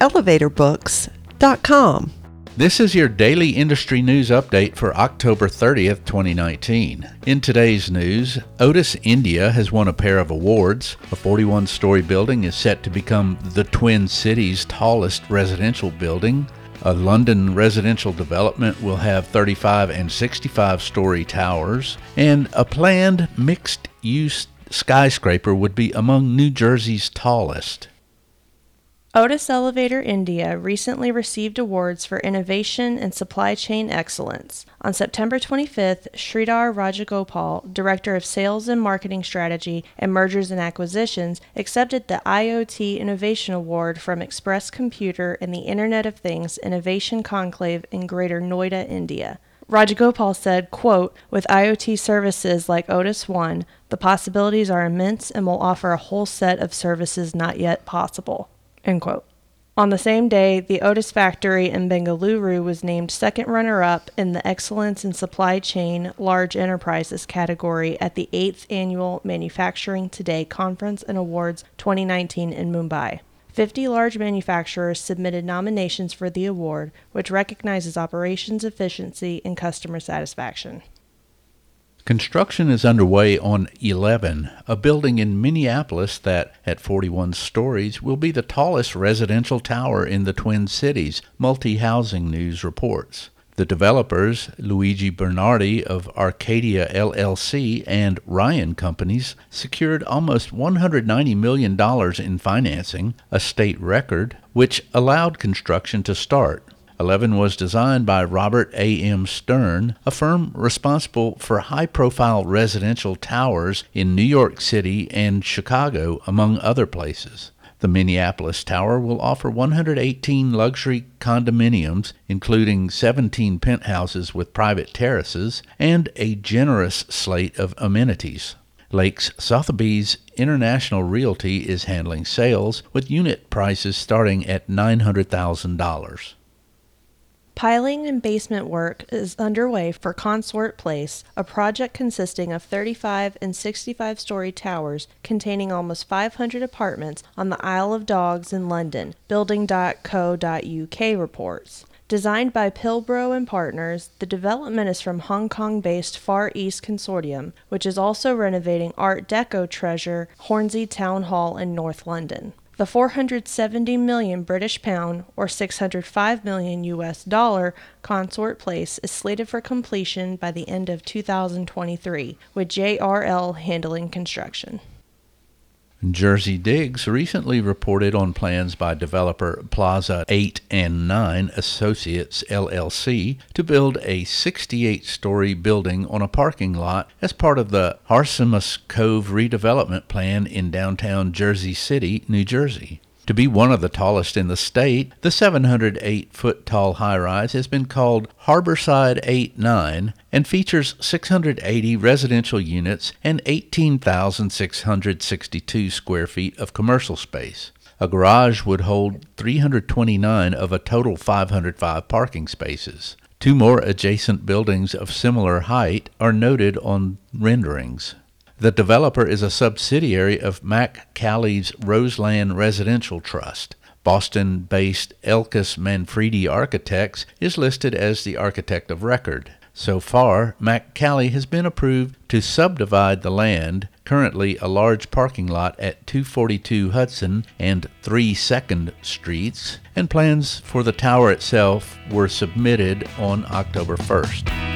elevatorbooks.com. This is your daily industry news update for October 30th, 2019. In today's news, Otis India has won a pair of awards. A 41 story building is set to become the Twin Cities' tallest residential building. A London residential development will have 35 and 65 story towers, and a planned mixed use skyscraper would be among New Jersey's tallest. Otis Elevator India recently received awards for innovation and supply chain excellence. On September 25th, Sridar Rajagopal, Director of Sales and Marketing Strategy and Mergers and Acquisitions, accepted the IoT Innovation Award from Express Computer and the Internet of Things Innovation Conclave in Greater Noida, India. Rajagopal said, quote, With IoT services like Otis One, the possibilities are immense and will offer a whole set of services not yet possible. End quote. On the same day, the Otis factory in Bengaluru was named second runner up in the Excellence in Supply Chain Large Enterprises category at the 8th Annual Manufacturing Today Conference and Awards 2019 in Mumbai. 50 large manufacturers submitted nominations for the award, which recognizes operations efficiency and customer satisfaction. Construction is underway on 11, a building in Minneapolis that, at 41 stories, will be the tallest residential tower in the Twin Cities, Multi Housing News reports. The developers, Luigi Bernardi of Arcadia LLC and Ryan Companies, secured almost $190 million in financing, a state record, which allowed construction to start. 11 was designed by Robert A. M. Stern, a firm responsible for high profile residential towers in New York City and Chicago, among other places. The Minneapolis Tower will offer 118 luxury condominiums, including 17 penthouses with private terraces, and a generous slate of amenities. Lakes Sotheby's International Realty is handling sales, with unit prices starting at $900,000. Piling and basement work is underway for Consort Place, a project consisting of 35 and 65 story towers containing almost 500 apartments on the Isle of Dogs in London, building.co.uk reports. Designed by Pilbrow and Partners, the development is from Hong Kong based Far East Consortium, which is also renovating Art Deco treasure Hornsey Town Hall in North London. The 470 million British pound or 605 million US dollar Consort Place is slated for completion by the end of 2023, with JRL handling construction. Jersey Digs recently reported on plans by developer Plaza 8 and 9 Associates LLC to build a 68 story building on a parking lot as part of the Harsimus Cove redevelopment plan in downtown Jersey City, New Jersey. To be one of the tallest in the state, the 708 foot tall high rise has been called Harborside 8 9 and features 680 residential units and 18,662 square feet of commercial space. A garage would hold 329 of a total 505 parking spaces. Two more adjacent buildings of similar height are noted on renderings. The developer is a subsidiary of Mack-Cali's Roseland Residential Trust. Boston based Elkus Manfredi Architects is listed as the architect of record. So far, Mac Calley has been approved to subdivide the land, currently a large parking lot at 242 Hudson and 3 Second Streets, and plans for the tower itself were submitted on October 1st.